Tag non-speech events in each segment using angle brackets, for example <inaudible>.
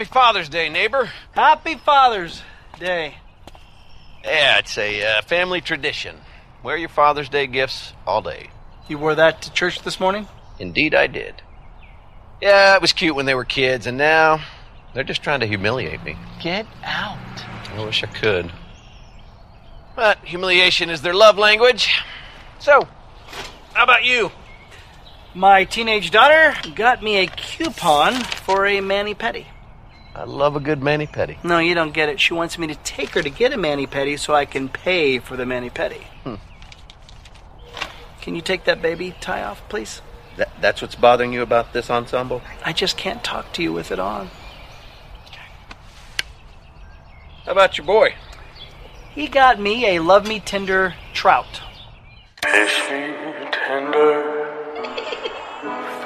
Happy Father's Day, neighbor. Happy Father's Day. Yeah, it's a uh, family tradition. Wear your Father's Day gifts all day. You wore that to church this morning? Indeed, I did. Yeah, it was cute when they were kids, and now they're just trying to humiliate me. Get out. I wish I could. But humiliation is their love language. So, how about you? My teenage daughter got me a coupon for a mani pedi. I love a good mani pedi. No, you don't get it. She wants me to take her to get a mani pedi so I can pay for the mani pedi. Hmm. Can you take that baby tie off, please? That, that's what's bothering you about this ensemble? I just can't talk to you with it on. How about your boy? He got me a Love Me Tender trout. Fish me tender,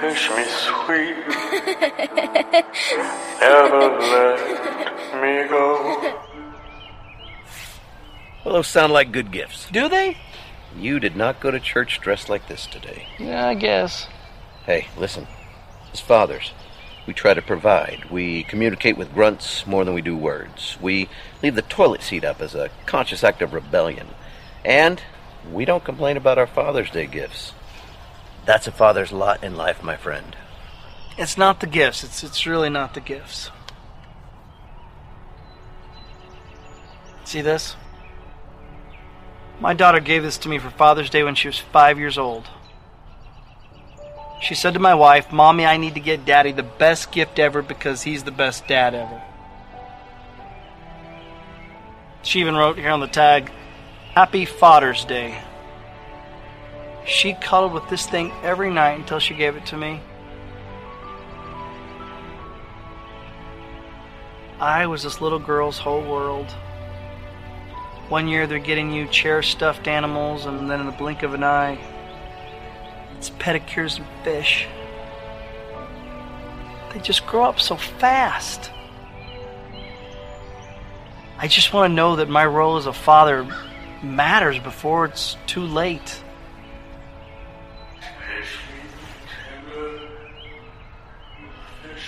fish me sweet, never let me go. Well, those sound like good gifts. Do they? You did not go to church dressed like this today. Yeah, I guess. Hey, listen. As fathers, we try to provide. We communicate with grunts more than we do words. We leave the toilet seat up as a conscious act of rebellion. And we don't complain about our Father's Day gifts. That's a father's lot in life, my friend. It's not the gifts. It's it's really not the gifts. See this? My daughter gave this to me for Father's Day when she was five years old. She said to my wife, Mommy, I need to get Daddy the best gift ever because he's the best dad ever. She even wrote here on the tag, Happy Father's Day. She cuddled with this thing every night until she gave it to me. I was this little girl's whole world. One year they're getting you chair stuffed animals, and then in the blink of an eye, it's pedicures and fish. They just grow up so fast. I just want to know that my role as a father matters before it's too late.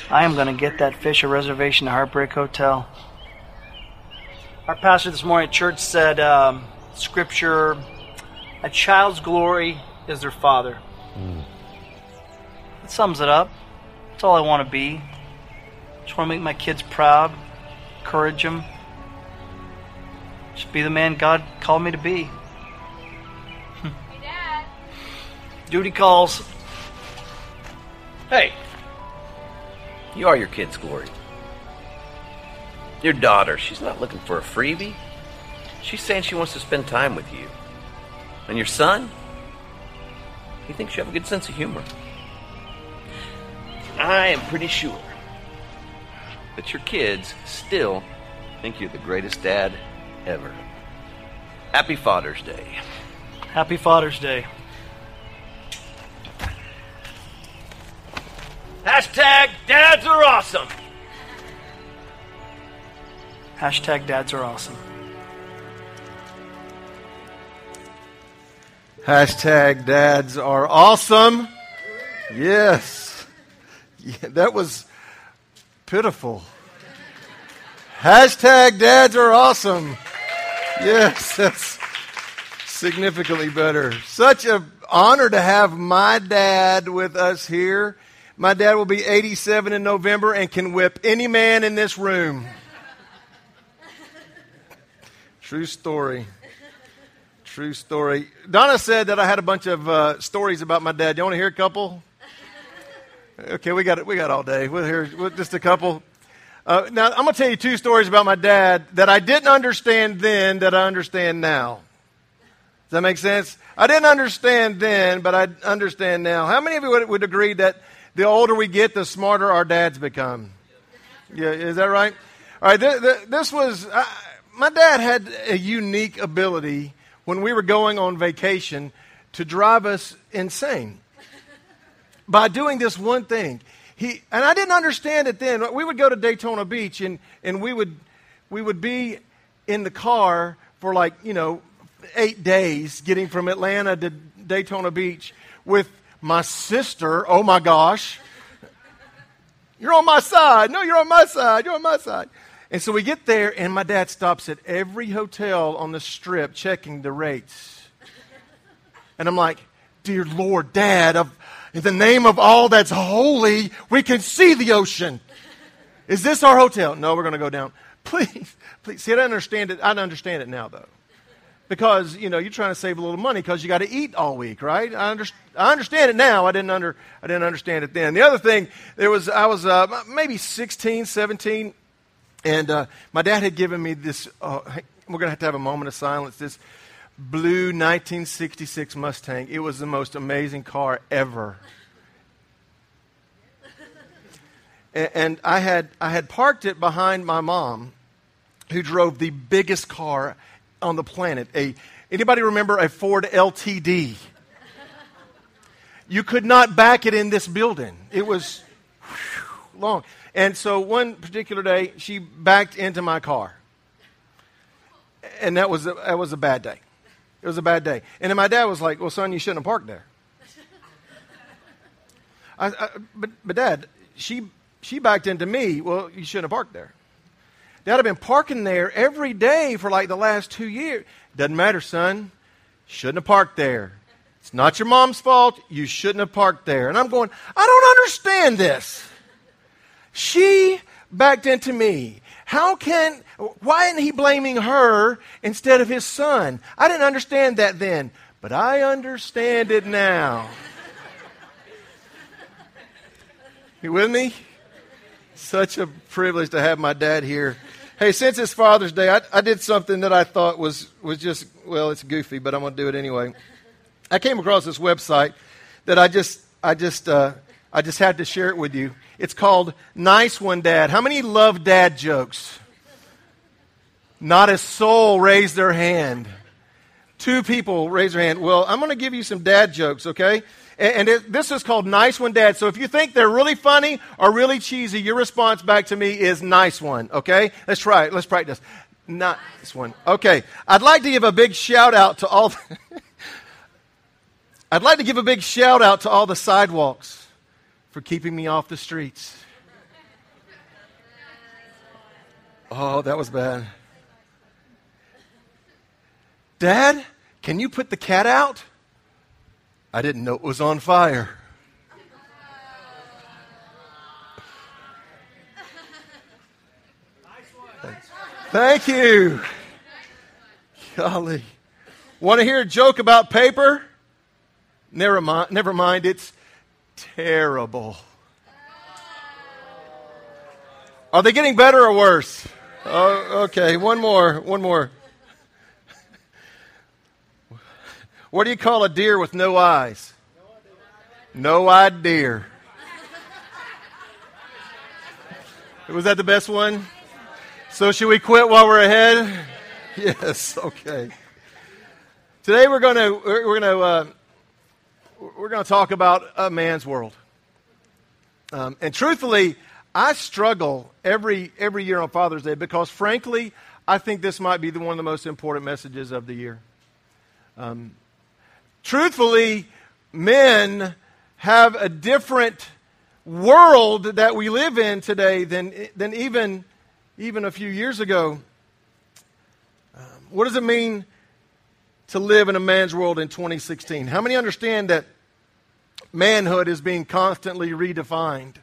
I am going to get that fish a reservation at Heartbreak Hotel. Our pastor this morning at church said, um, Scripture, a child's glory is their father. That sums it up. That's all I want to be. Just want to make my kids proud, encourage them, just be the man God called me to be. Hey, Dad. Duty calls. Hey, you are your kid's glory. Your daughter, she's not looking for a freebie. She's saying she wants to spend time with you. And your son, he thinks you have a good sense of humor. I am pretty sure that your kids still think you're the greatest dad ever. Happy Father's Day. Happy Father's Day. Hashtag dads are awesome. Hashtag dads are awesome. Hashtag dads are awesome. Yes. Yeah, that was pitiful. Hashtag dads are awesome. Yes, <laughs> that's significantly better. Such an honor to have my dad with us here. My dad will be 87 in November and can whip any man in this room. True story. True story. Donna said that I had a bunch of uh, stories about my dad. You want to hear a couple? Okay, we got it. We got all day. We'll hear just a couple. Uh, now, I'm going to tell you two stories about my dad that I didn't understand then that I understand now. Does that make sense? I didn't understand then, but I understand now. How many of you would, would agree that the older we get, the smarter our dads become. Yeah, is that right? All right, th- th- this was, my dad had a unique ability when we were going on vacation to drive us insane by doing this one thing. He, and I didn't understand it then. We would go to Daytona Beach and, and we, would, we would be in the car for like, you know, eight days getting from Atlanta to Daytona Beach with my sister. Oh my gosh. You're on my side. No, you're on my side. You're on my side. And so we get there, and my dad stops at every hotel on the strip checking the rates. And I'm like, Dear Lord, Dad, of, in the name of all that's holy, we can see the ocean. Is this our hotel? No, we're going to go down. <laughs> Please, please. See, I understand it. I understand it now, though. Because, you know, you're trying to save a little money because you got to eat all week, right? I, under, I understand it now. I didn't, under, I didn't understand it then. The other thing, there was, I was uh, maybe 16, 17, and uh, my dad had given me this, uh, we're going to have to have a moment of silence, this blue 1966 Mustang. It was the most amazing car ever. and, and I, had, I had parked it behind my mom, who drove the biggest car on the planet. A, anybody remember a Ford LTD? You could not back it in this building. It was whew, long. And so one particular day, she backed into my car. And that was a, that was a bad day. It was a bad day. And then my dad was like, Well, son, you shouldn't have parked there. I, I, but, but, Dad, she, she backed into me. Well, you shouldn't have parked there. Dad, I've been parking there every day for like the last two years. Doesn't matter, son. Shouldn't have parked there. It's not your mom's fault. You shouldn't have parked there. And I'm going, I don't understand this. She backed into me. How can, why isn't he blaming her instead of his son? I didn't understand that then, but I understand it now. You with me? Such a privilege to have my dad here. Hey, since it's Father's Day, I, I did something that I thought was, was just, well, it's goofy, but I'm going to do it anyway. I came across this website that I just, I just, uh, I just had to share it with you. It's called Nice One Dad. How many love dad jokes? Not a soul raised their hand. Two people raised their hand. Well, I'm going to give you some dad jokes, okay? And, it, this is called Nice One Dad. So if you think they're really funny or really cheesy, your response back to me is Nice One, okay? Let's try it. Let's practice. Not this one. Okay. I'd like to give a big shout out to all. The <laughs> I'd like to give a big shout out to all the sidewalks for keeping me off the streets. Oh, that was bad. Dad, can you put the cat out? I didn't know it was on fire. Thank you. Golly. Want to hear a joke about paper? Never mind, never mind. It's terrible. Are they getting better or worse? Oh, okay, one more, one more. What do you call a deer with no eyes? No deer. Was that the best one? So, should we quit while we're ahead? <laughs> Yes, okay. Today we're going to we're going to uh, we're going to talk about a man's world. Um, and truthfully, I struggle every, every year on Father's Day because, frankly, I think this might be the, one of the most important messages of the year. Um, truthfully, men have a different world that we live in today than, than even, even a few years ago. Um, what does it mean to live in a man's world in 2016. How many understand that manhood is being constantly redefined?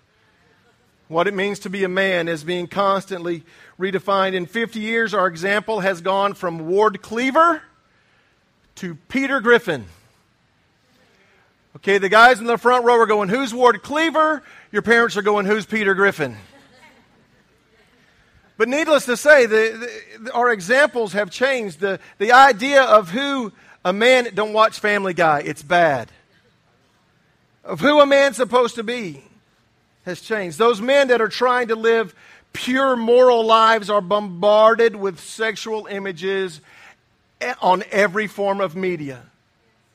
What it means to be a man is being constantly redefined. In 50 years, our example has gone from Ward Cleaver to Peter Griffin. Okay, the guys in the front row are going, Who's Ward Cleaver? Your parents are going, Who's Peter Griffin? But needless to say, the, the, our examples have changed. The, the idea of who a man, don't watch Family Guy, it's bad. Of who a man's supposed to be has changed. Those men that are trying to live pure moral lives are bombarded with sexual images eh, on every form of media.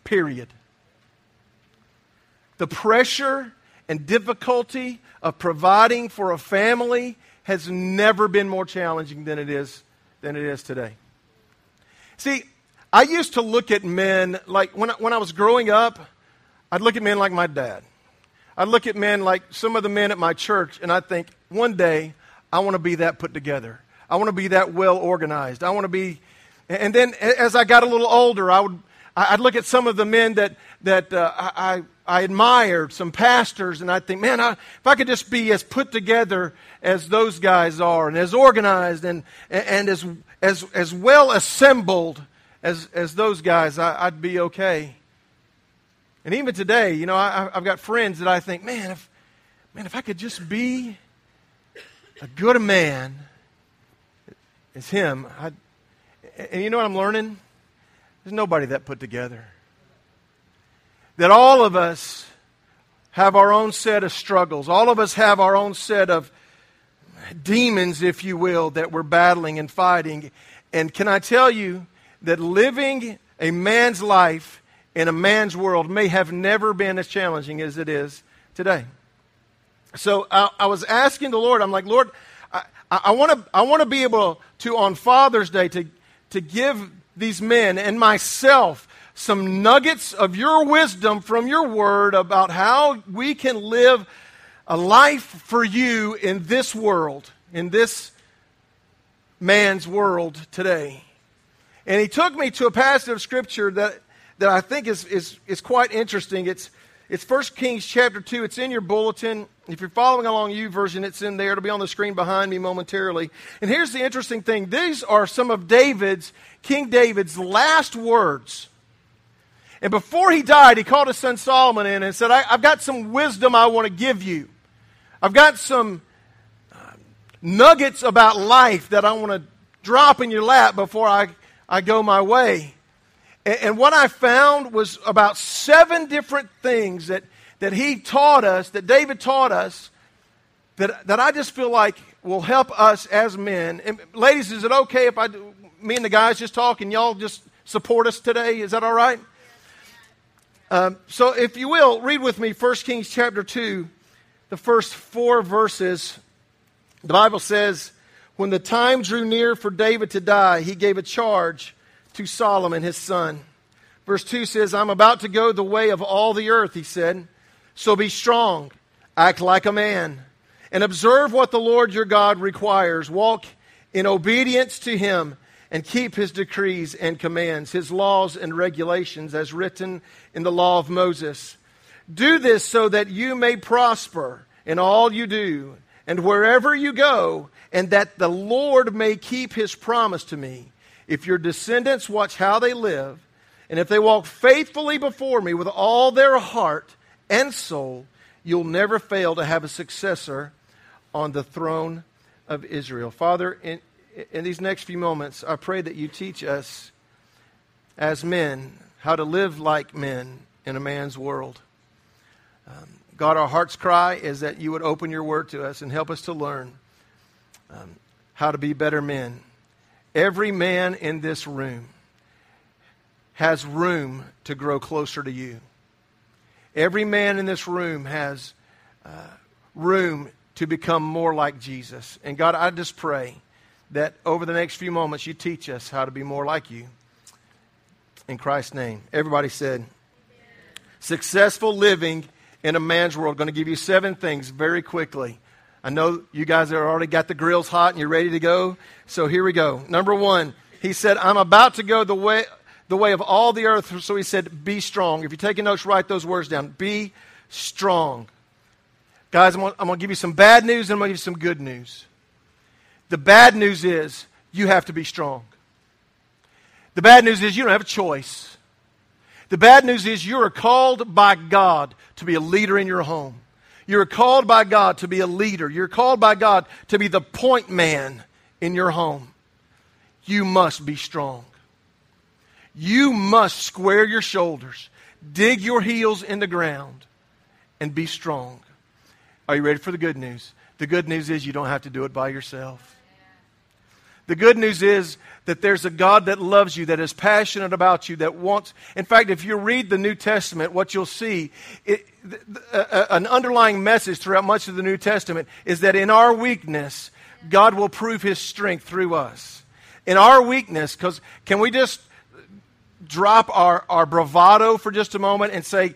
Period. The pressure and difficulty of providing for a family has never been more challenging than it is than it is today. See, I used to look at men like when I, when I was growing up, I'd look at men like my dad. I'd look at men like some of the men at my church, and I'd think, one day I want to be that put together. I want to be that well organized. I want to be. And then as I got a little older, I would I'd look at some of the men that that uh, I, I admired, some pastors, and I'd think, man, I, if I could just be as put together as those guys are, and as organized, and and as as as well assembled as as those guys, I, would be okay. And even today, you know, I, I've got friends that I think, man, if man, if I could just be a good man as him, I'd, and you know what I'm learning? There's nobody that put together. That all of us have our own set of struggles. All of us have our own set of demons, if you will, that we're battling and fighting. And can I tell you that living a man's life in a man's world may have never been as challenging as it is today? So I, I was asking the Lord, I'm like, Lord, I want to I want to be able to on Father's Day to to give these men and myself some nuggets of your wisdom from your word about how we can live a life for you in this world, in this man's world today. And he took me to a passage of scripture that, that I think is, is, is quite interesting. It's, it's 1 Kings chapter 2. It's in your bulletin. If you're following along YouVersion, it's in there. It'll be on the screen behind me momentarily. And here's the interesting thing. These are some of David's, King David's last words. And before he died, he called his son Solomon in and said, I, have got some wisdom I want to give you. I've got some uh, nuggets about life that I want to drop in your lap before I, I go my way. And what I found was about seven different things that, that he taught us, that David taught us, that, that I just feel like will help us as men. And ladies, is it okay if I, me and the guys just talk and y'all just support us today? Is that all right? Um, so if you will, read with me 1 Kings chapter 2, the first four verses. The Bible says, When the time drew near for David to die, he gave a charge to Solomon his son. Verse 2 says, I'm about to go the way of all the earth, he said. So be strong, act like a man, and observe what the Lord your God requires. Walk in obedience to him and keep his decrees and commands, his laws and regulations as written in the law of Moses. Do this so that you may prosper in all you do and wherever you go, and that the Lord may keep his promise to me. If your descendants watch how they live, and if they walk faithfully before me with all their heart and soul, you'll never fail to have a successor on the throne of Israel. Father, in, in these next few moments, I pray that you teach us as men how to live like men in a man's world. Um, God, our heart's cry is that you would open your word to us and help us to learn um, how to be better men Every man in this room has room to grow closer to you. Every man in this room has uh, room to become more like Jesus. And God, I just pray that over the next few moments you teach us how to be more like you. In Christ's name. Everybody said, Successful living in a man's world. Going to give you seven things very quickly. I know you guys have already got the grills hot and you're ready to go. So here we go. Number one, he said, I'm about to go the way, the way of all the earth. So he said, Be strong. If you're taking notes, write those words down. Be strong. Guys, I'm going to give you some bad news and I'm going to give you some good news. The bad news is you have to be strong. The bad news is you don't have a choice. The bad news is you are called by God to be a leader in your home. You're called by God to be a leader. You're called by God to be the point man in your home. You must be strong. You must square your shoulders, dig your heels in the ground, and be strong. Are you ready for the good news? The good news is you don't have to do it by yourself. The good news is that there's a God that loves you, that is passionate about you, that wants. In fact, if you read the New Testament, what you'll see, it, an underlying message throughout much of the New Testament is that in our weakness, God will prove his strength through us. In our weakness, because can we just drop our, our bravado for just a moment and say,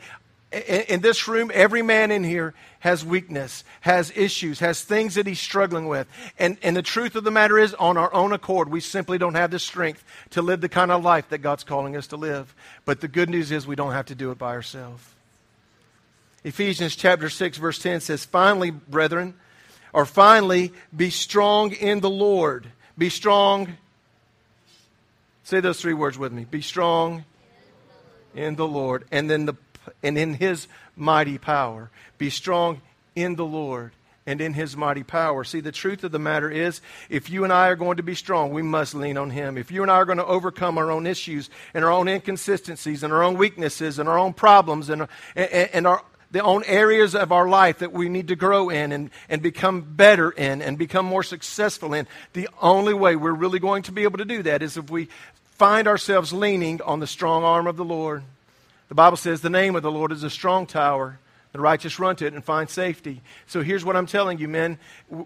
in, in this room, every man in here has weakness, has issues, has things that he's struggling with. And, and the truth of the matter is, on our own accord, we simply don't have the strength to live the kind of life that God's calling us to live. But the good news is, we don't have to do it by ourselves. Ephesians chapter 6, verse 10 says, Finally, brethren, or finally, be strong in the Lord. Be strong. Say those three words with me. Be strong in the Lord. And then the and in his mighty power. Be strong in the Lord and in his mighty power. See, the truth of the matter is, if you and I are going to be strong, we must lean on him. If you and I are going to overcome our own issues and our own inconsistencies and our own weaknesses and our own problems and, and, and our the own areas of our life that we need to grow in and, and become better in and become more successful in. The only way we're really going to be able to do that is if we find ourselves leaning on the strong arm of the Lord. The Bible says the name of the Lord is a strong tower. The righteous run to it and find safety. So here's what I'm telling you, men.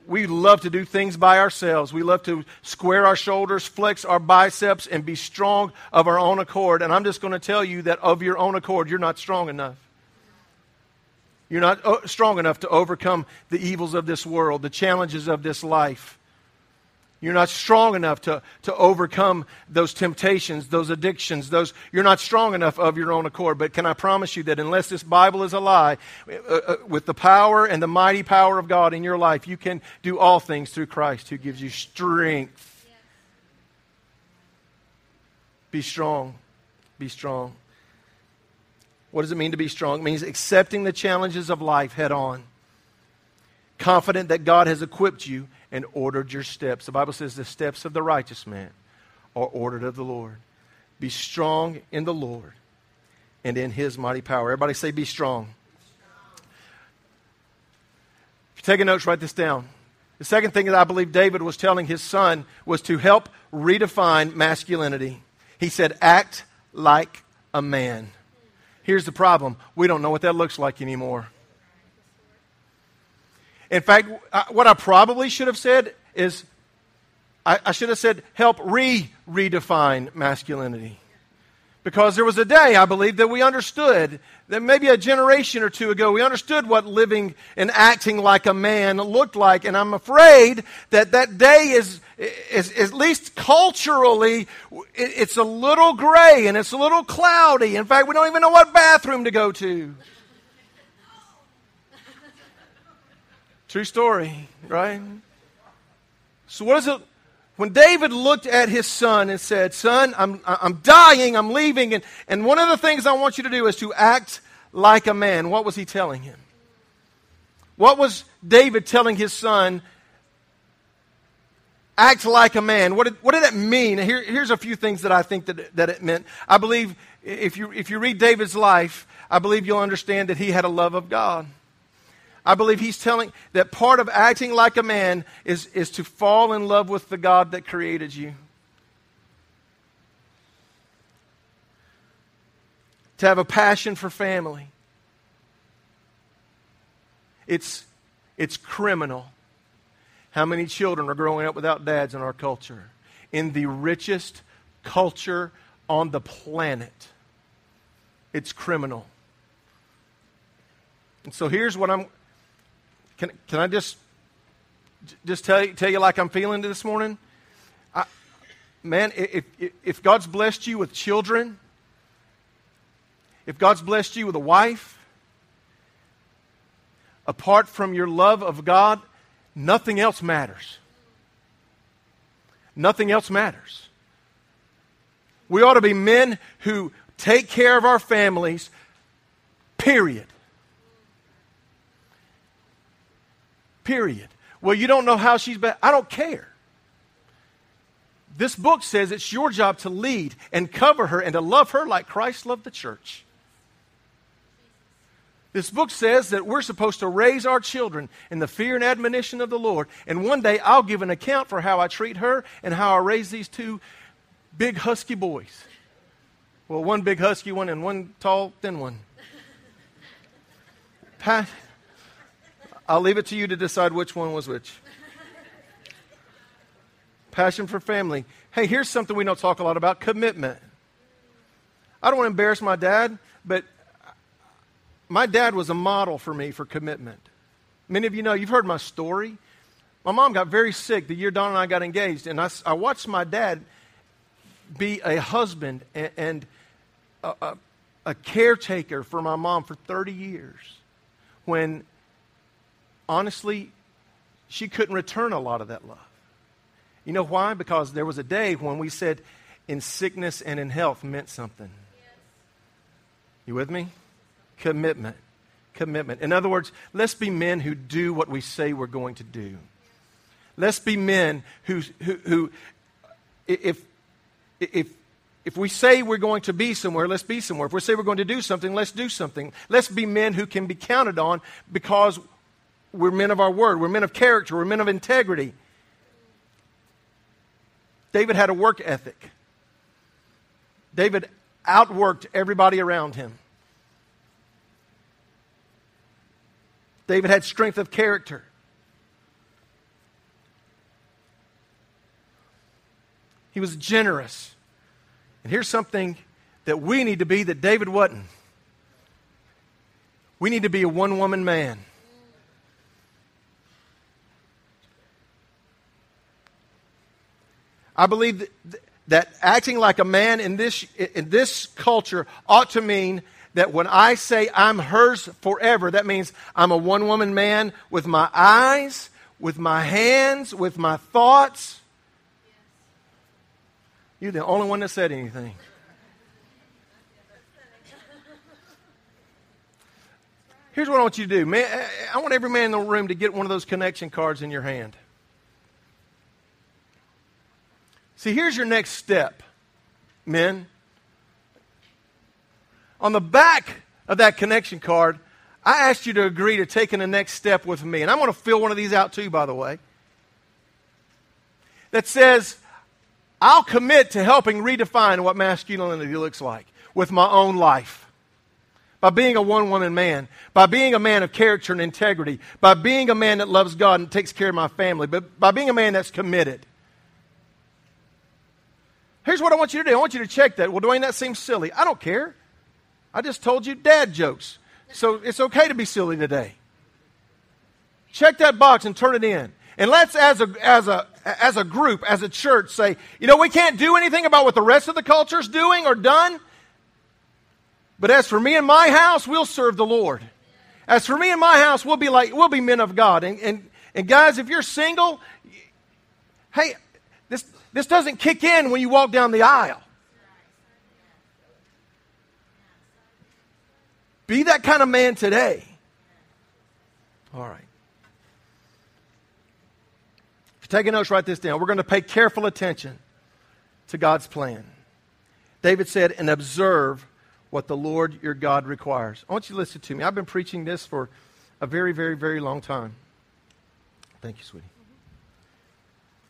We love to do things by ourselves. We love to square our shoulders, flex our biceps, and be strong of our own accord. And I'm just going to tell you that of your own accord, you're not strong enough. You're not uh, strong enough to overcome the evils of this world, the challenges of this life. You're not strong enough to, to overcome those temptations, those addictions, those you're not strong enough of your own accord. But can I promise you that unless this Bible is a lie, uh, uh, with the power and the mighty power of God in your life, you can do all things through Christ who gives you strength. Be strong. Be strong. What does it mean to be strong? It means accepting the challenges of life head on. Confident that God has equipped you and ordered your steps. The Bible says the steps of the righteous man are ordered of the Lord. Be strong in the Lord and in his mighty power. Everybody say, Be strong. If you're taking notes, write this down. The second thing that I believe David was telling his son was to help redefine masculinity. He said, Act like a man. Here's the problem we don't know what that looks like anymore. In fact, uh, what I probably should have said is I, I should have said, help re redefine masculinity. Because there was a day, I believe, that we understood, that maybe a generation or two ago, we understood what living and acting like a man looked like. And I'm afraid that that day is, is, is at least culturally, it's a little gray and it's a little cloudy. In fact, we don't even know what bathroom to go to. True story, right? So, what is it? When David looked at his son and said, Son, I'm, I'm dying, I'm leaving, and, and one of the things I want you to do is to act like a man, what was he telling him? What was David telling his son? Act like a man. What did, what did that mean? Here, here's a few things that I think that, that it meant. I believe if you, if you read David's life, I believe you'll understand that he had a love of God. I believe he's telling that part of acting like a man is, is to fall in love with the God that created you. To have a passion for family. It's, it's criminal how many children are growing up without dads in our culture. In the richest culture on the planet, it's criminal. And so here's what I'm can, can I just just tell you, tell you like I'm feeling this morning? I, man, if, if, if God's blessed you with children, if God's blessed you with a wife, apart from your love of God, nothing else matters. Nothing else matters. We ought to be men who take care of our families, period. Period. Well, you don't know how she's been. I don't care. This book says it's your job to lead and cover her and to love her like Christ loved the church. This book says that we're supposed to raise our children in the fear and admonition of the Lord. And one day I'll give an account for how I treat her and how I raise these two big husky boys. Well, one big husky one and one tall, thin one. Pat, I'll leave it to you to decide which one was which. Passion for family. Hey, here's something we don't talk a lot about commitment. I don't want to embarrass my dad, but my dad was a model for me for commitment. Many of you know, you've heard my story. My mom got very sick the year Don and I got engaged, and I, I watched my dad be a husband and, and a, a, a caretaker for my mom for 30 years when honestly she couldn't return a lot of that love. You know why? Because there was a day when we said in sickness and in health meant something. You with me? Commitment. Commitment. In other words, let's be men who do what we say we're going to do. Let's be men who, who, who if, if, if we say we're going to be somewhere, let's be somewhere. If we say we're going to do something, let's do something. Let's be men who can be counted on because we're men of our word. We're men of character. We're men of integrity. David had a work ethic. David outworked everybody around him. David had strength of character. He was generous. And here's something that we need to be that David wasn't. We need to be a one woman man. I believe that, acting like a man in this, in this culture ought to mean that when I say I'm hers forever, that means I'm a one woman man with my eyes, with my hands, with my thoughts. You're the only one that said anything. Here's what I want you to do. Man, I want every man in the room to get one of those connection cards in your hand. See, here's your next step, men. On the back of that connection card, I asked you to agree to taking the next step with me. And I'm going to fill one of these out too, by the way. That says, I'll commit to helping redefine what masculinity looks like with my own life. By being a one woman man, by being a man of character and integrity, by being a man that loves God and takes care of my family, but by being a man that's committed. Here's what I want you to do I want you to check that. Well, Dwayne, that seems silly. I don't care. I just told you dad jokes. So it's okay to be silly today. Check that box and turn it in. And let's, as a, as a, as a group, as a church, say, you know, we can't do anything about what the rest of the culture's doing or done. But as for me and my house, we'll serve the Lord. As for me and my house, we'll be like, we'll be men of God. And, and, and guys, if you're single, hey, this, doesn't kick in when you walk down the aisle. Be that kind of man today. All right. If you're taking notes, write this down. We're going to pay careful attention to God's plan. David said, and observe what the Lord your God requires. I want you to listen to me. I've been preaching this for a very, very, very long time. Thank you, sweetie.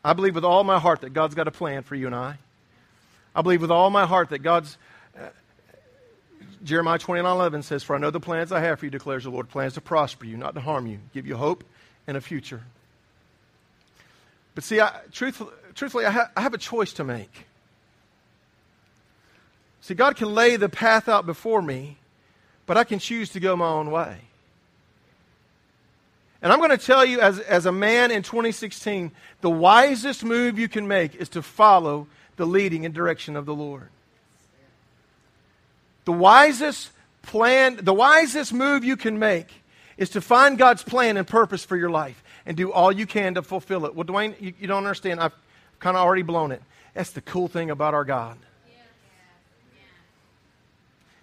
I believe with all my heart that God's got a plan for you and I. I believe with all my heart that God's. Uh, Jeremiah 29 11 says, For I know the plans I have for you, declares the Lord plans to prosper you, not to harm you, give you hope and a future. But see, I, truthfully, truthfully I, ha- I have a choice to make. See, God can lay the path out before me, but I can choose to go my own way. And I'm going to tell you, as, as a man in 2016, the wisest move you can make is to follow the leading and direction of the Lord. The wisest plan, the wisest move you can make is to find God's plan and purpose for your life and do all you can to fulfill it. Well, Dwayne, you, you don't understand. I've kind of already blown it. That's the cool thing about our God.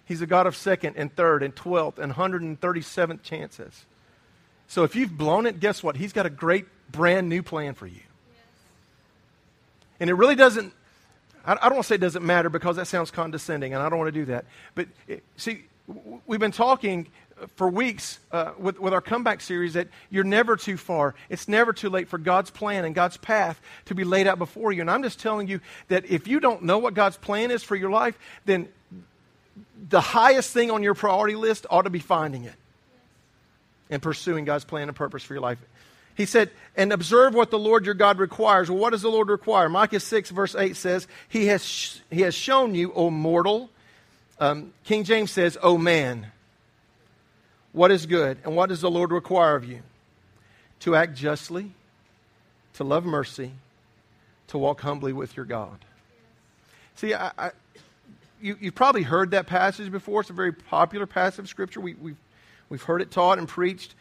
He's a God of second and third and twelfth and 137th chances. So if you've blown it, guess what? He's got a great brand new plan for you. And it really doesn't, I, don't want to say it doesn't matter because that sounds condescending and I don't want to do that. But it, see, w- we've been talking for weeks uh, with, with our comeback series that you're never too far. It's never too late for God's plan and God's path to be laid out before you. And I'm just telling you that if you don't know what God's plan is for your life, then the highest thing on your priority list ought to be finding it and pursuing God's plan and purpose for your life. He said, and observe what the Lord your God requires. Well, what does the Lord require? Micah 6, verse 8 says, He has, sh- he has shown you, O mortal. Um, King James says, O man, what is good, and what does the Lord require of you? To act justly, to love mercy, to walk humbly with your God. See, I, I, you, you've probably heard that passage before. It's a very popular passage of Scripture. We, we've, we've heard it taught and preached.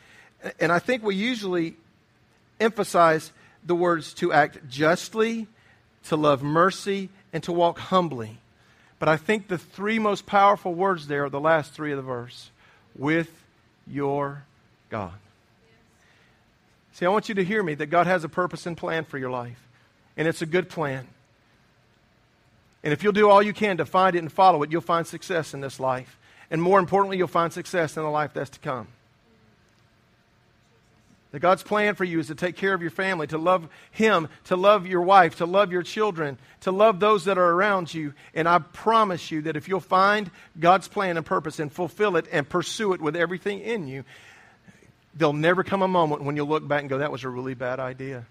And I think we usually emphasize the words to act justly, to love mercy, and to walk humbly. But I think the three most powerful words there are the last three of the verse with your God. See, I want you to hear me that God has a purpose and plan for your life, and it's a good plan. And if you'll do all you can to find it and follow it, you'll find success in this life. And more importantly, you'll find success in the life that's to come. That God's plan for you is to take care of your family, to love Him, to love your wife, to love your children, to love those that are around you. And I promise you that if you'll find God's plan and purpose and fulfill it and pursue it with everything in you, there'll never come a moment when you'll look back and go, that was a really bad idea.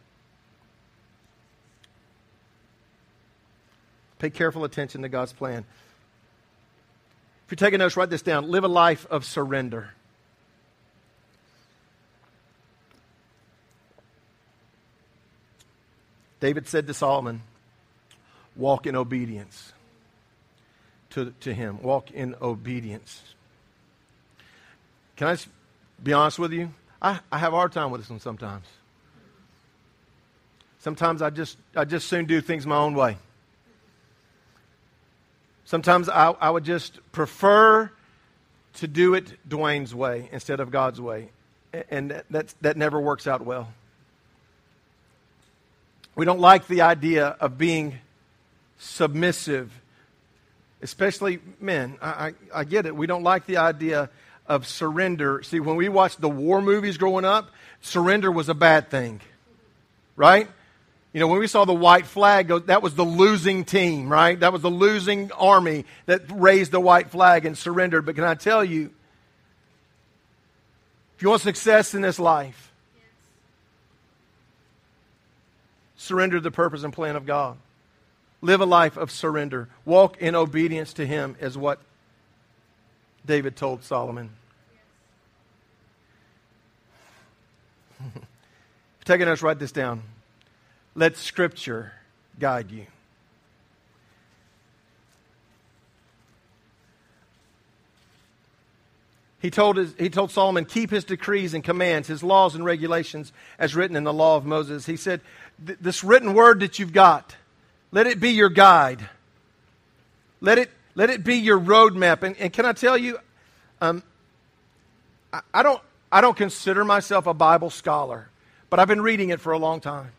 Pay careful attention to God's plan. You're taking notes, write this down. Live a life of surrender. David said to Solomon, Walk in obedience to, to him. Walk in obedience. Can I be honest with you? I, I have a hard time with this one sometimes. Sometimes I just, I just soon do things my own way. Sometimes I, I would just prefer to do it Dwayne's way instead of God's way. And that, that, that never works out well. We don't like the idea of being submissive, especially men. I, I, I, get it. We don't like the idea of surrender. See, when we watched the war movies growing up, surrender was a bad thing, right? You know, when we saw the white flag, that was the losing team, right? That was the losing army that raised the white flag and surrendered. But can I tell you, if you want success in this life, surrender the purpose and plan of God. Live a life of surrender. Walk in obedience to Him, is what David told Solomon. Take a notes, write this down. Let Scripture guide you. He told, his, he told Solomon, keep his decrees and commands, his laws and regulations as written in the law of Moses. He said, this written word that you've got, let it be your guide. Let it, let it be your roadmap. And, and can I tell you, um, I, I, don't, I don't consider myself a Bible scholar, but I've been reading it for a long time.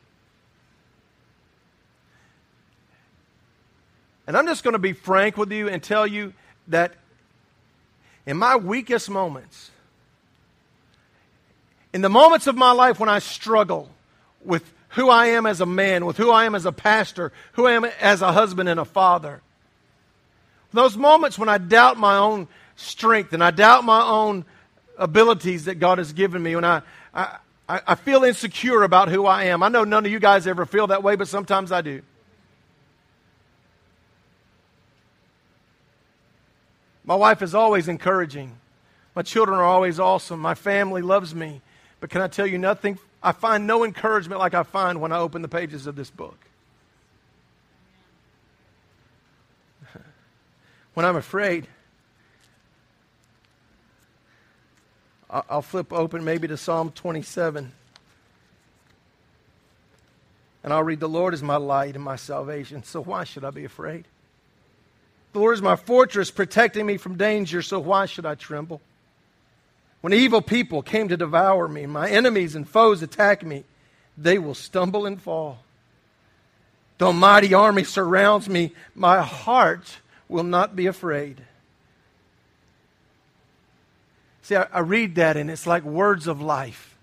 And I'm just going to be frank with you and tell you that in my weakest moments, in the moments of my life when I struggle with who I am as a man, with who I am as a pastor, who I am as a husband and a father, those moments when I doubt my own strength and I doubt my own abilities that God has given me, when I, I, I feel insecure about who I am. I know none of you guys ever feel that way, but sometimes I do. My wife is always encouraging. My children are always awesome. My family loves me. But can I tell you nothing? I find no encouragement like I find when I open the pages of this book. <laughs> When I'm afraid, I'll flip open maybe to Psalm 27. And I'll read, The Lord is my light and my salvation, so why should I be afraid? The Lord is my fortress, protecting me from danger, so why should I tremble? When evil people came to devour me, my enemies and foes attack me, they will stumble and fall. Though a mighty army surrounds me, my heart will not be afraid. See, I, I read that and it's like words of life.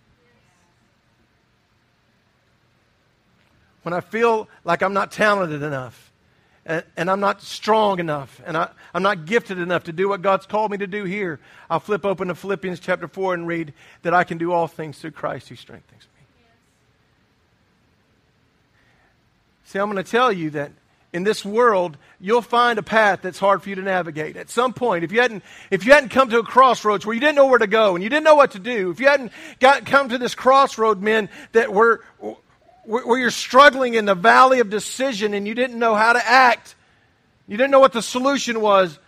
When I feel like I'm not talented enough and, and I'm not strong enough and I, I'm not gifted enough to do what God's called me to do here, I'll flip open to Philippians chapter 4 and read that I can do all things through Christ who strengthens me. See, I'm going to tell you that in this world, you'll find a path that's hard for you to navigate. At some point, if you hadn't, if you hadn't come to a crossroads where you didn't know where to go and you didn't know what to do, if you hadn't got, come to this crossroad, men, that were, where you're struggling in the valley of decision and you didn't know how to act, you didn't know what the solution was.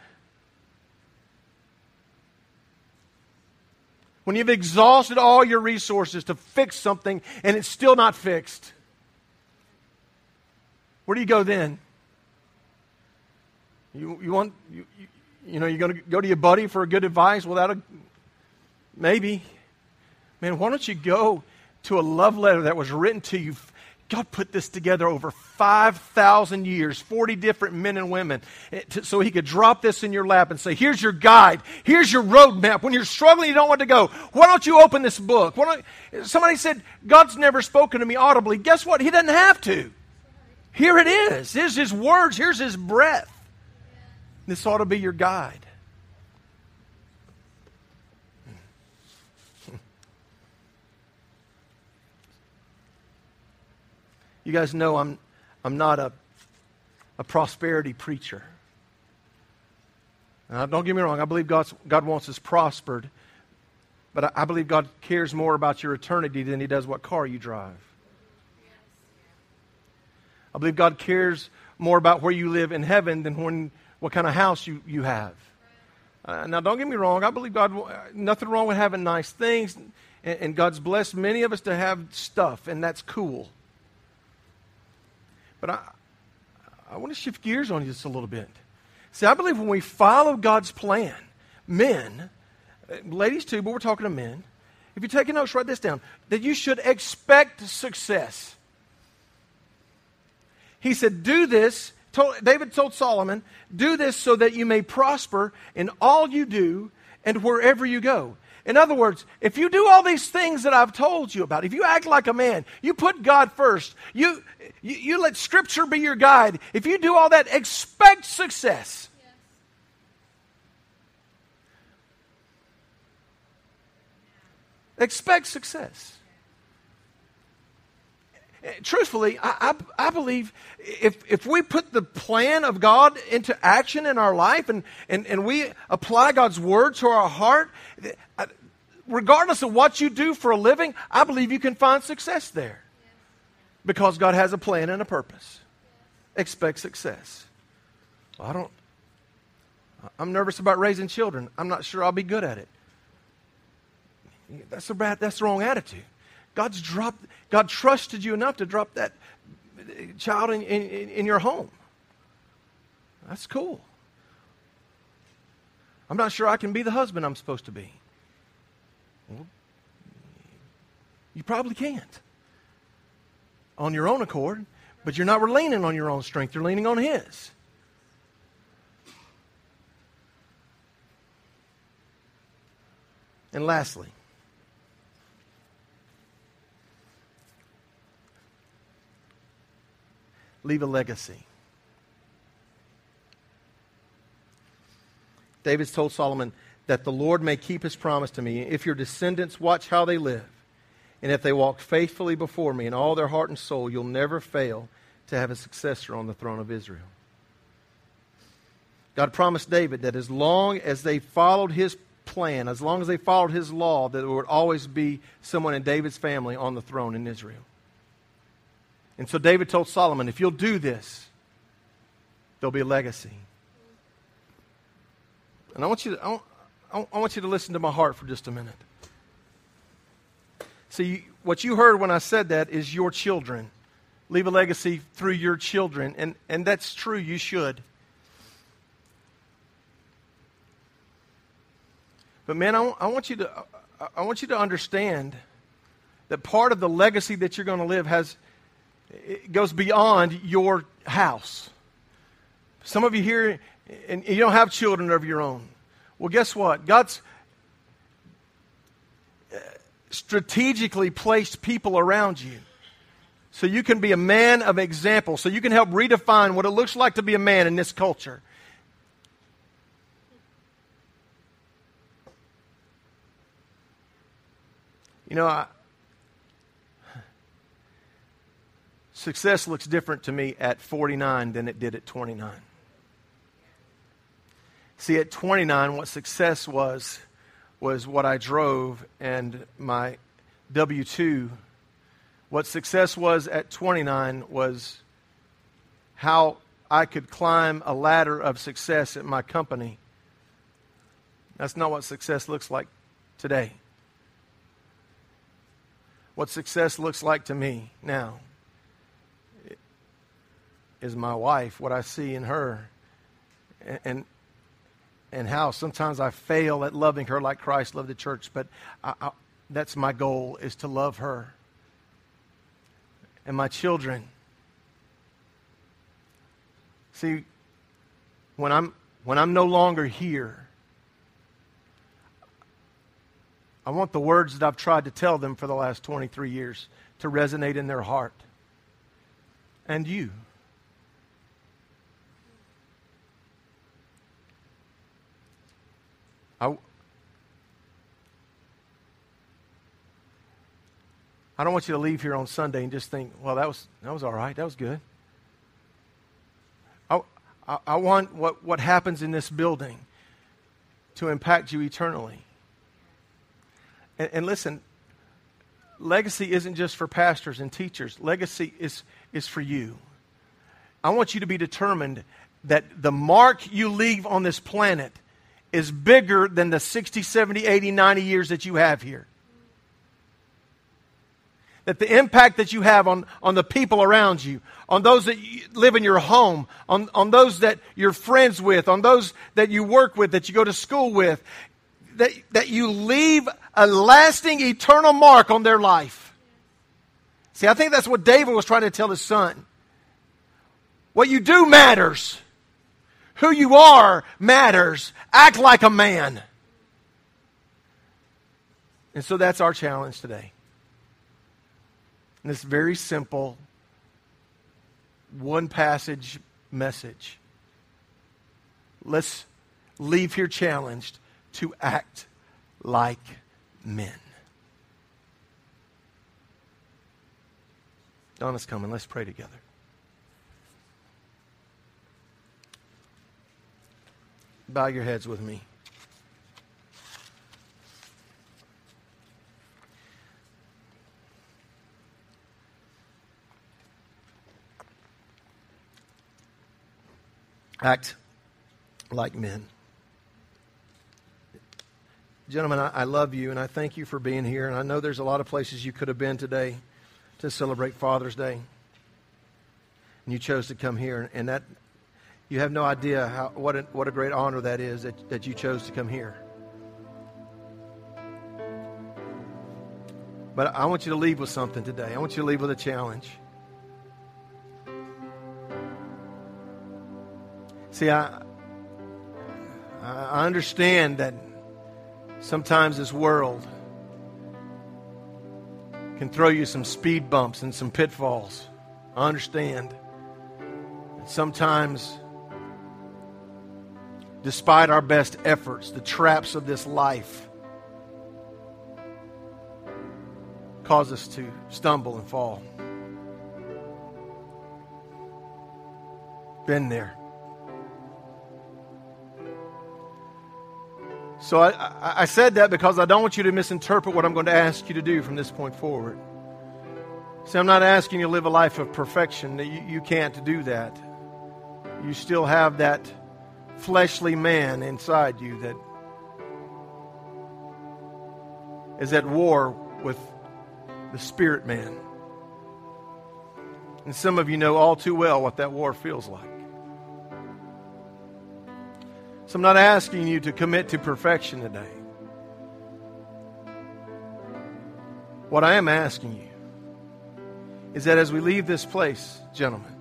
When you've exhausted all your resources to fix something and it's still not fixed, where do you go then? You, you want, you, you, you know, you're going to go to your buddy for a good advice without a, maybe. Man, why don't you go to a love letter that was written to you? God put this together over 5,000 years, 40 different men and women, eh, so He could drop this in your lap and say, Here's your guide. Here's your roadmap. When you're struggling, you don't want to go. Why don't you open this book? Somebody said, God's never spoken to me audibly. Guess what? He doesn't have to. Here it is. Here's His words. Here's His breath. This ought to be your guide. You guys know I'm, I'm not a, a prosperity preacher. Now, don't get me wrong, I believe God's, God wants us prospered, but I, I believe God cares more about your eternity than He does what car you drive. I believe God cares more about where you live in heaven than when what kind of house you, you have. Uh, now, don't get me wrong. I believe God, nothing wrong with having nice things, and, and God's blessed many of us to have stuff, and that's cool. But I, I want to shift gears on you just a little bit. See, I believe when we follow God's plan, men, uh, ladies too, but we're talking to men. If you're taking notes, write this down that you should expect success. He said, Do this told, David told Solomon, Do this so that you may prosper in all you do and wherever you go. In other words, if you do all these things that I've told you about, if you act like a man, you put God first, you, you, you let Scripture be your guide, if you do all that, expect success. Yes. Expect success truthfully, I, I, I, believe if, if we put the plan of God into action in our life and, and, and we apply God's word to our heart, regardless of what you do for a living, I believe you can find success there. Because God has a plan and a purpose. Expect success. Well, I don't, I'm nervous about raising children. I'm not sure I'll be good at it. That's a bad, that's the wrong attitude. God's dropped, God trusted you enough to drop that child in, in, in your home. That's cool. I'm not sure I can be the husband I'm supposed to be. Well, you probably can't on your own accord, but you're not leaning on your own strength, you're leaning on His. And lastly, leave a legacy. David's told Solomon that the Lord may keep his promise to me if your descendants watch how they live, and if they walk faithfully before me in all their heart and soul, you'll never fail to have a successor on the throne of Israel. God promised David that as long as they followed his plan, as long as they followed his law, that there would always be someone in David's family on the throne in Israel. And so David told Solomon, if you'll do this, there'll be a legacy. And I want you to, I want, I want you to listen to my heart for just a minute. See, what you heard when I said that is your children. Leave a legacy through your children. And, and that's true, you should. But man, I, I, want you to, I want you to understand that part of the legacy that you're going to live has, it goes beyond your house. Some of you here, and you don't have children of your own. Well, guess what? God's uh, strategically placed people around you so you can be a man of example, so you can help redefine what it looks like to be a man in this culture. You know, I, success looks different to me at 49 than it did at 29. See, at 29, what success was, was what I drove and my W 2. What success was at 29 was how I could climb a ladder of success at my company. That's not what success looks like today what success looks like to me now is my wife, what I see in her, and, and how sometimes I fail at loving her like Christ loved the church, but I, I, that's my goal is to love her. And my children. See, when I'm, when I'm no longer here, I want the words that I've tried to tell them for the last 23 years to resonate in their heart. And you. I, I don't want you to leave here on Sunday and just think, well, that was, that was all right. That was good. I, I, I want what, what happens in this building to impact you eternally. And, and listen, legacy isn't just for pastors and teachers, legacy is, is for you. I want you to be determined that the mark you leave on this planet is bigger than the 60, 70, 80, 90 years that you have here. That the impact that you have on, on the people around you, on those that live in your home, on, on those that you're friends with, on those that you work with, that you go to school with, that, that you leave a lasting, eternal mark on their life. See, I think that's what David was trying to tell his son. What you do matters. Who you are matters. Act like a man. And so that's our challenge today. And this very simple, one passage message. Let's leave here challenged to act like men. Donna's coming. Let's pray together. Bow your heads with me. Act like men. Gentlemen, I, I, love you and I thank you for being here. And I know there's a lot of places you could have been today to celebrate Father's Day. And you chose to come here. And that, you have no idea how, what, a, what a great honor that is that, that you chose to come here. But I want you to leave with something today. I want you to leave with a challenge. See, I, I understand that Sometimes this world can throw you some speed bumps and some pitfalls. I understand. And sometimes, despite our best efforts, the traps of this life cause us to stumble and fall. Been there. So I, I, said that because I don't want you to misinterpret what I'm going to ask you to do from this point forward. See, I'm not asking you to live a life of perfection. You, you can't do that. You still have that fleshly man inside you that is at war with the spirit man. And some of you know all too well what that war feels like. So I'm not asking you to commit to perfection today. What I am asking you is that as we leave this place, gentlemen,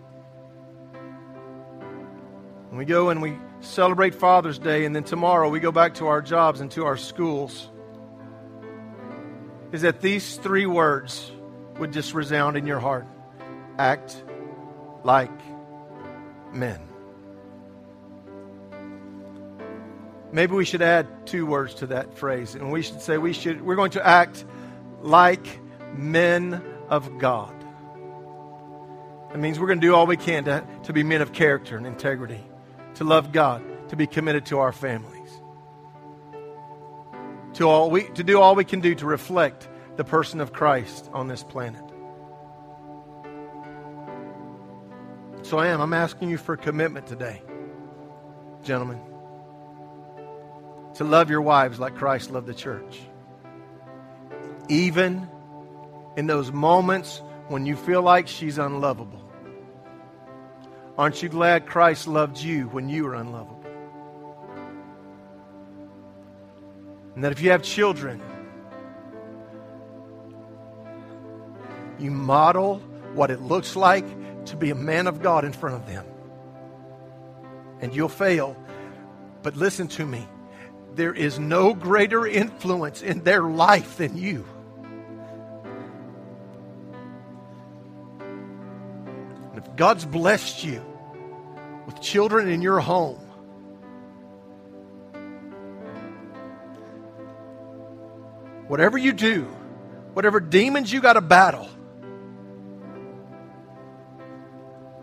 and we go and we celebrate Father's Day, and then tomorrow we go back to our jobs and to our schools, is that these three words would just resound in your heart act like men. Maybe we should add two words to that phrase, and we should say we should we're going to act like men of God. That means we're going to do all we can to, to be men of character and integrity, to love God, to be committed to our families, to, all we, to do all we can do to reflect the person of Christ on this planet. So I am. I'm asking you for commitment today, gentlemen, to love your wives like Christ loved the church. Even in those moments when you feel like she's unlovable. Aren't you glad Christ loved you when you were unlovable? And that if you have children, you model what it looks like to be a man of God in front of them. And you'll fail. But listen to me there is no greater influence in their life than you. God's blessed you with children in your home, whatever you do, whatever demons you got to battle,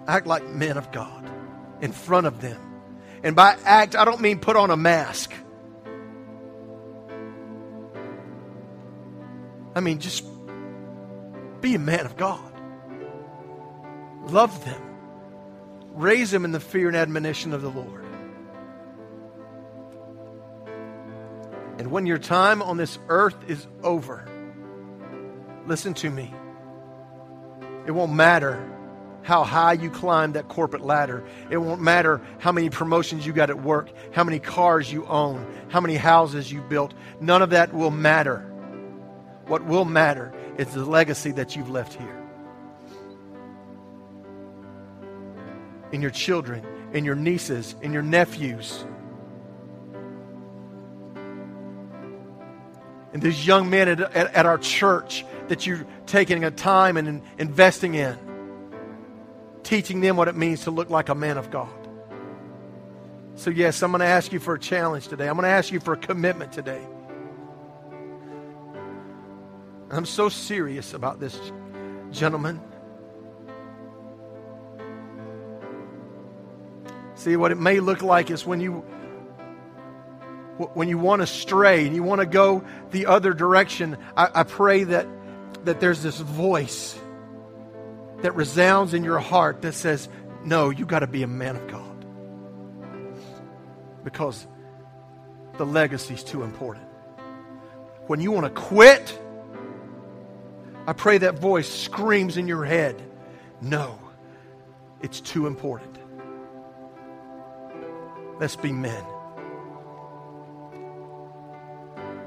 act like men of God in front of them. And by act, I don't mean put on a mask. I mean, just be a man of God. Love them. Raise them in the fear and admonition of the Lord. And when your time on this earth is over, listen to me. It won't matter how high you climb that corporate ladder. It won't matter how many promotions you got at work, how many cars you own, how many houses you built. None of that will matter. What will matter is the legacy that you've left here. In your children, in your nieces, in your nephews. And these young men at, at, at our church that you're taking a time and investing in teaching them what it means to look like a man of God. So, yes, I'm going to ask you for a challenge today. I'm going to ask you for a commitment today. I'm so serious about this, gentlemen. See, what it may look like is when you when you want to stray and you want to go the other direction, I, I pray that that there's this voice that resounds in your heart that says, No, you got to be a man of God. Because the legacy is too important. When you want to quit, I pray that voice screams in your head, No, it's too important. Let's be men.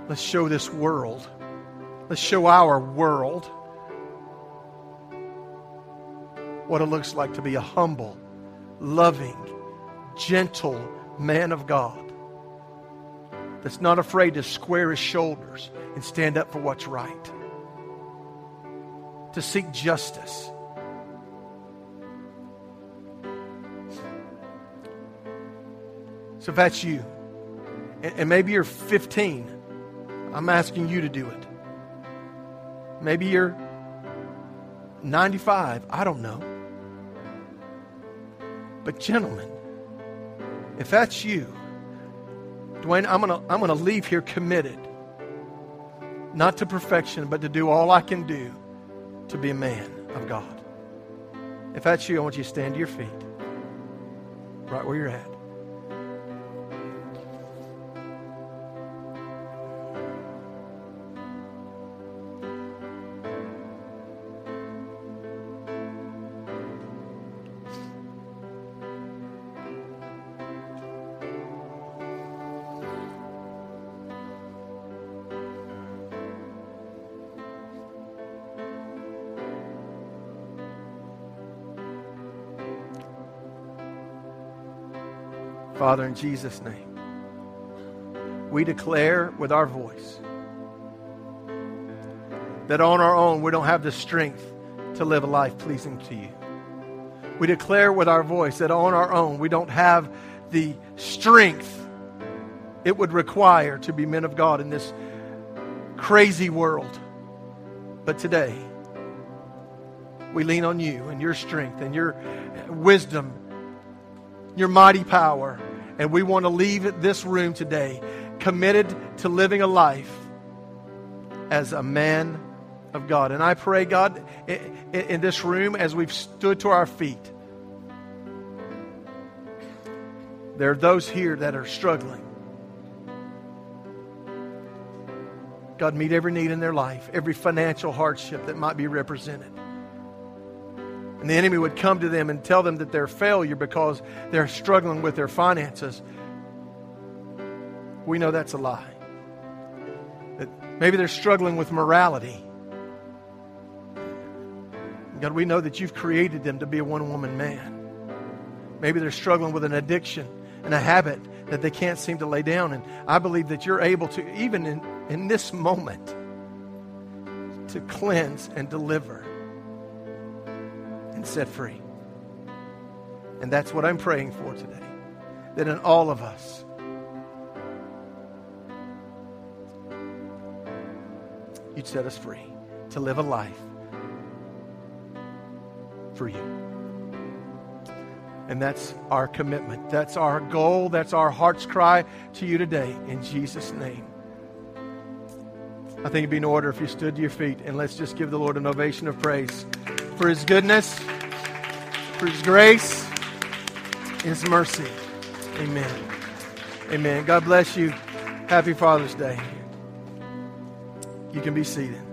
Let's show this world. Let's show our world what it looks like to be a humble, loving, gentle man of God that's not afraid to square his shoulders and stand up for what's right, to seek justice. So if that's you, and maybe you're 15, I'm asking you to do it. Maybe you're 95, I don't know. But, gentlemen, if that's you, Dwayne, I'm going to I'm to leave here committed, not to perfection, but to do all I can do to be a man of God. If that's you, I want you to stand to your feet, right where you're at. Father, in Jesus' name, we declare with our voice that on our own we don't have the strength to live a life pleasing to you. We declare with our voice that on our own we don't have the strength it would require to be men of God in this crazy world. But today, we lean on you and your strength and your wisdom, your mighty power. And we want to leave this room today committed to living a life as a man of God. And I pray, God, in this room, as we've stood to our feet, there are those here that are struggling. God, meet every need in their life, every financial hardship that might be represented. And the enemy would come to them and tell them that they're failure because they're struggling with their finances. We know that's a lie. That maybe they're struggling with morality. God, we know that you've created them to be a one woman man. Maybe they're struggling with an addiction and a habit that they can't seem to lay down. And I believe that you're able to, even in, in this moment, to cleanse and deliver and set free. And that's what I'm praying for today. That in all of us, you'd set us free to live a life for you. And that's our commitment. That's our goal. That's our heart's cry to you today in Jesus' name. I think it'd be in order if you stood to your feet and let's just give the Lord an ovation of praise for his goodness, for his grace, his mercy. Amen. Amen. God bless you. Happy Father's Day. You can be seated.